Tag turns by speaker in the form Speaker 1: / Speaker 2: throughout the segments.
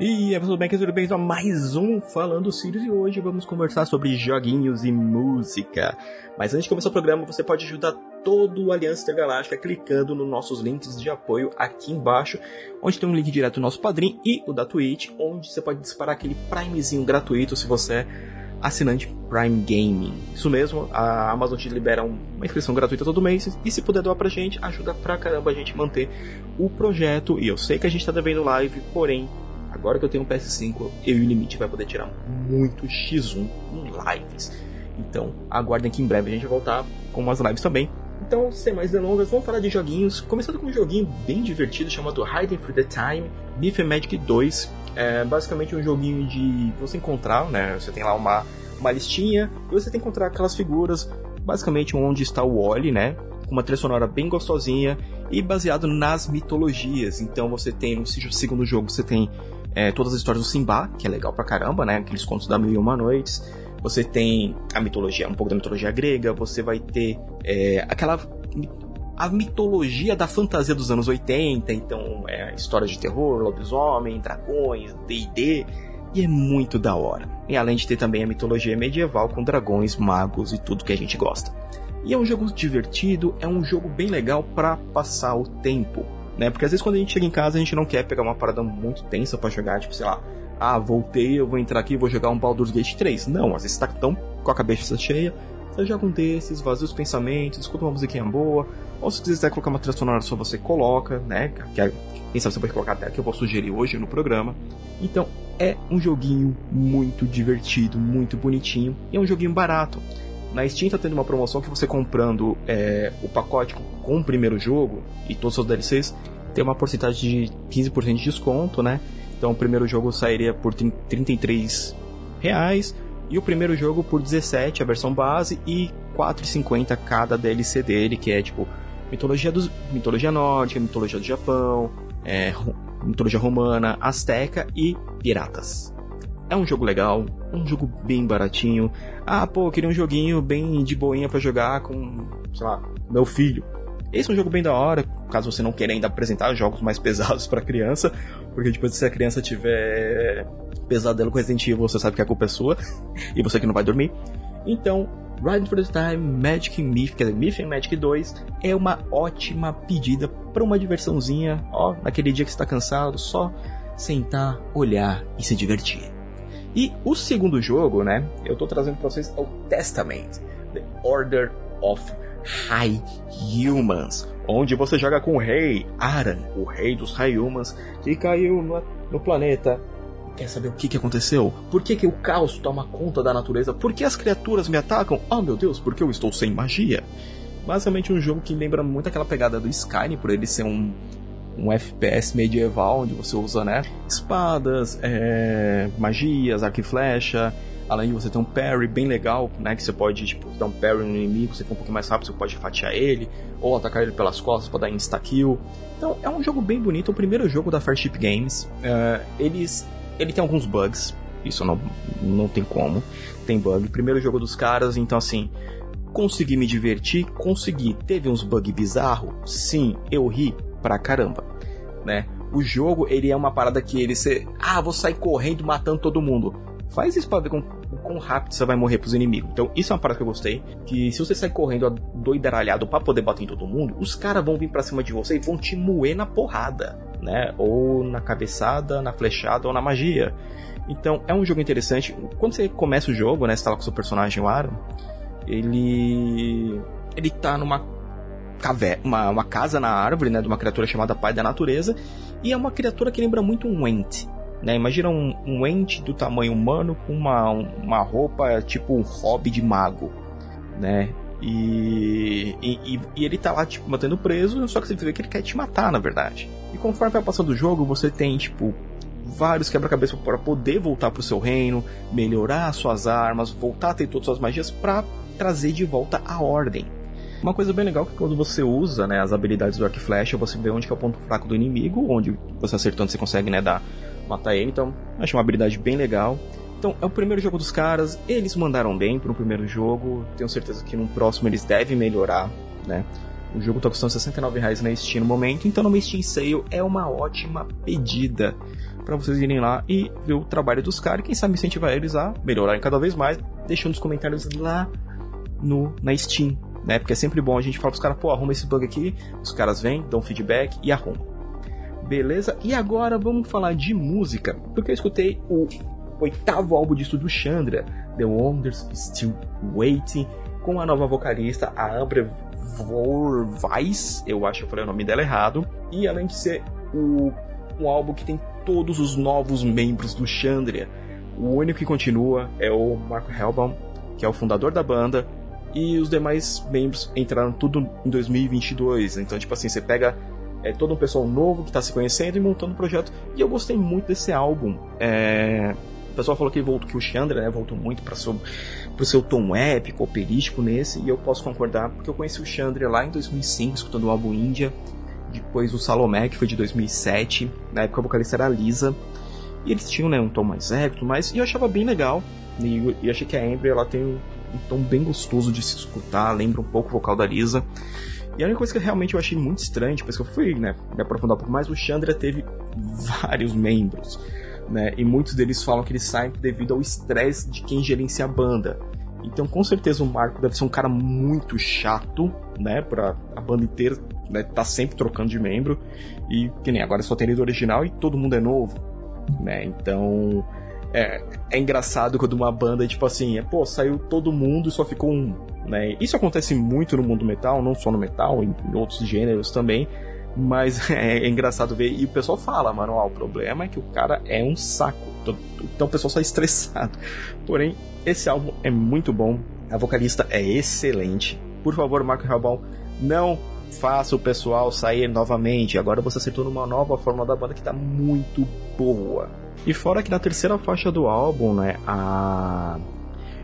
Speaker 1: E aí, tudo bem? Tudo bem? Então, mais um Falando Sirius e hoje vamos conversar sobre joguinhos e música. Mas antes de começar o programa, você pode ajudar todo o Aliança Intergaláctica clicando nos nossos links de apoio aqui embaixo, onde tem um link direto do nosso padrinho e o da Twitch, onde você pode disparar aquele Primezinho gratuito se você é assinante Prime Gaming. Isso mesmo, a Amazon te libera uma inscrição gratuita todo mês e se puder doar pra gente, ajuda pra caramba a gente manter o projeto. E eu sei que a gente tá devendo live, porém Agora que eu tenho um PS5, eu e o Limite vai poder tirar muito X1 em lives. Então, aguardem que em breve a gente vai voltar com umas lives também. Então, sem mais delongas, vamos falar de joguinhos. Começando com um joguinho bem divertido chamado Hiding for the Time Myth Magic 2. É basicamente um joguinho de você encontrar, né? Você tem lá uma, uma listinha e você tem que encontrar aquelas figuras, basicamente onde está o Wally, né? Com uma trilha sonora bem gostosinha e baseado nas mitologias. Então você tem no segundo jogo você tem é, todas as histórias do Simba, que é legal pra caramba, né? Aqueles contos da Mil e Uma Noites. Você tem a mitologia, um pouco da mitologia grega. Você vai ter é, aquela a mitologia da fantasia dos anos 80, então é histórias de terror, lobisomem, dragões, D&D, e é muito da hora. E além de ter também a mitologia medieval com dragões, magos e tudo que a gente gosta. E é um jogo divertido, é um jogo bem legal para passar o tempo né? Porque às vezes quando a gente chega em casa a gente não quer pegar uma parada muito tensa para jogar, tipo, sei lá, ah, voltei, eu vou entrar aqui e vou jogar um Baldur's Gate 3. Não, às vezes você tá tão com a cabeça cheia, você joga um desses, vazia os pensamentos, escuta uma musiquinha boa, ou se quiser colocar uma trilha sonora só você coloca, né? Que, é, quem sabe você pode colocar até que eu vou sugerir hoje no programa. Então, é um joguinho muito divertido, muito bonitinho, e é um joguinho barato. Na Steam tá tendo uma promoção que você comprando é, o pacote com o primeiro jogo e todos os seus DLCs, tem uma porcentagem de 15% de desconto, né? Então o primeiro jogo sairia por 33 reais e o primeiro jogo por 17 a versão base e 4,50 cada DLC dele, que é tipo mitologia dos mitologia nórdica, mitologia do Japão, é, mitologia romana, asteca e piratas. É um jogo legal, um jogo bem baratinho. Ah, pô, eu queria um joguinho bem de boinha para jogar com, sei lá, meu filho. Esse é um jogo bem da hora, caso você não queira ainda apresentar jogos mais pesados para criança, porque depois se a criança tiver pesadelo com Resident Evil, você sabe que a culpa é sua, e você que não vai dormir. Então, Riding for the Time Magic Myth, quer dizer, Myth and Magic 2 é uma ótima pedida para uma diversãozinha, ó, naquele dia que está cansado, só sentar, olhar e se divertir. E o segundo jogo, né, eu tô trazendo para vocês é o Testament, The Order of High Humans, onde você joga com o rei Aran, o rei dos High Humans, que caiu no, no planeta. Quer saber o que, que aconteceu? Por que, que o caos toma conta da natureza? Por que as criaturas me atacam? Oh meu Deus, porque eu estou sem magia? Basicamente um jogo que lembra muito aquela pegada do Skyrim, por ele ser um, um FPS medieval, onde você usa né, espadas, é, magias, arco e flecha, Além de você ter um parry bem legal, né? Que você pode, tipo, dar um parry no inimigo, você for um pouquinho mais rápido, você pode fatiar ele, ou atacar ele pelas costas para dar insta-kill. Então, é um jogo bem bonito, é o primeiro jogo da Fairship Games. Uh, eles, ele tem alguns bugs, isso não, não tem como. Tem bug. Primeiro jogo dos caras, então assim, consegui me divertir, consegui. Teve uns bugs bizarros? Sim, eu ri pra caramba, né? O jogo, ele é uma parada que ele se, ah, vou sair correndo matando todo mundo. Faz isso pra ver com quão rápido você vai morrer pros inimigos. Então, isso é uma parada que eu gostei. Que se você sair correndo doidaralhado pra poder bater em todo mundo, os caras vão vir pra cima de você e vão te moer na porrada, né? Ou na cabeçada, na flechada ou na magia. Então, é um jogo interessante. Quando você começa o jogo, né? Você tá lá com o seu personagem, o Aaron, ele. Ele tá numa caverna, uma, uma casa na árvore, né? De uma criatura chamada Pai da Natureza. E é uma criatura que lembra muito um Ent. Né? Imagina um, um ente do tamanho humano com uma, uma roupa tipo um hobby de mago, né? E, e, e, ele tá lá, tipo, mantendo preso, só que você vê que ele quer te matar, na verdade. E conforme vai passando o jogo, você tem, tipo, vários quebra-cabeça para poder voltar pro seu reino, melhorar suas armas, voltar a ter todas as suas magias para trazer de volta a ordem. Uma coisa bem legal é que quando você usa né, as habilidades do arco e você vê onde é o ponto fraco do inimigo, onde você acertando você consegue né, dar matar ele, então acho uma habilidade bem legal. Então, é o primeiro jogo dos caras, eles mandaram bem para o primeiro jogo, tenho certeza que no próximo eles devem melhorar, né? O jogo está custando R$ 69,00 na Steam no momento, então no Steam Sale é uma ótima pedida para vocês irem lá e ver o trabalho dos caras quem sabe incentivar eles a melhorarem cada vez mais, deixando os comentários lá no na Steam, né? Porque é sempre bom a gente falar pros caras, pô, arruma esse bug aqui, os caras vêm, dão feedback e arrumam. Beleza? E agora vamos falar de música, porque eu escutei o oitavo álbum de estúdio Chandra, The Wonders Still Waiting, com a nova vocalista, a Amber Vorvais, eu acho que eu falei o nome dela errado, e além de ser o, um álbum que tem todos os novos membros do Chandra, o único que continua é o Marco Helbaum, que é o fundador da banda, e os demais membros entraram tudo em 2022. Então, tipo assim, você pega é, todo um pessoal novo que está se conhecendo e montando um projeto. E eu gostei muito desse álbum. É... O pessoal falou que, voltou, que o Chandra né, voltou muito para seu, o seu tom épico, operístico nesse, e eu posso concordar, porque eu conheci o Chandra lá em 2005, escutando o álbum Índia, depois o Salomé, que foi de 2007, na época a vocalista era a Lisa, e eles tinham né, um tom mais épico, mais, e eu achava bem legal, e, e achei que a Amber ela tem um tom bem gostoso de se escutar, lembra um pouco o vocal da Lisa. E a única coisa que realmente eu achei muito estranho, depois que eu fui né, me aprofundar um pouco mais, o Chandra teve vários membros. Né, e muitos deles falam que ele sai devido ao estresse de quem gerencia a banda. Então, com certeza, o Marco deve ser um cara muito chato, né? Pra a banda inteira né, tá sempre trocando de membro. E que nem agora só tem líder original e todo mundo é novo, né? Então, é, é engraçado quando uma banda, tipo assim, é, pô, saiu todo mundo e só ficou um. Né? Isso acontece muito no mundo metal, não só no metal, em, outros gêneros também. Mas é, é, engraçado ver. E o pessoal fala, mano, o problema é que o cara é um saco. Então o pessoal sai estressado. Porém, esse álbum é muito bom. A vocalista é excelente. Por favor, Marco Rabal, não faça o pessoal sair novamente. Agora você acertou numa nova fórmula da banda que tá muito boa. E fora que na terceira faixa do álbum, né, a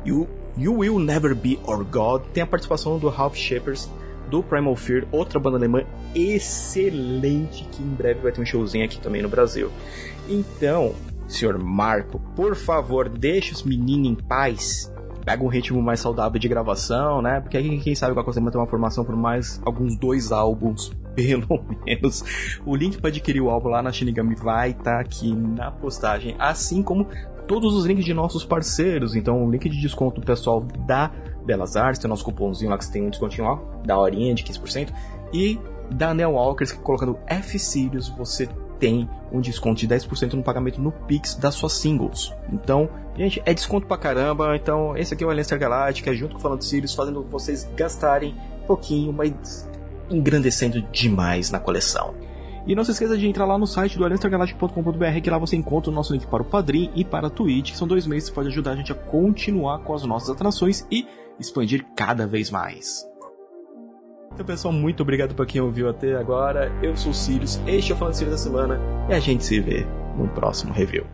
Speaker 1: You, you Will Never Be Our God tem a participação do Ralph Shepard do Primal Fear, outra banda alemã excelente que em breve vai ter um showzinho aqui também no Brasil. Então, senhor Marco, por favor, deixe os meninos em paz. Pega um ritmo mais saudável de gravação, né? Porque aí quem sabe você manter uma formação por mais alguns dois álbuns pelo menos. O link para adquirir o álbum lá na Shinigami vai estar tá aqui na postagem, assim como todos os links de nossos parceiros. Então, o link de desconto pessoal da Belas Artes, tem o nosso cupomzinho lá que você tem um descontinho lá, da horinha de 15%, e da Neo Walkers, que colocando F-Sirius você tem um desconto de 10% no pagamento no Pix das suas singles. Então, gente, é desconto pra caramba. Então, esse aqui é o Alien Galáctica, junto com o Falando Sirius, fazendo vocês gastarem pouquinho, mas engrandecendo demais na coleção. E não se esqueça de entrar lá no site do aliancegaláctico.com.br que lá você encontra o nosso link para o Padrim e para a Twitch, que são dois meios que pode ajudar a gente a continuar com as nossas atrações e expandir cada vez mais. Então pessoal, muito obrigado por quem ouviu até agora. Eu sou o Sirius, este é o Falando Sirius da Semana e a gente se vê no próximo review.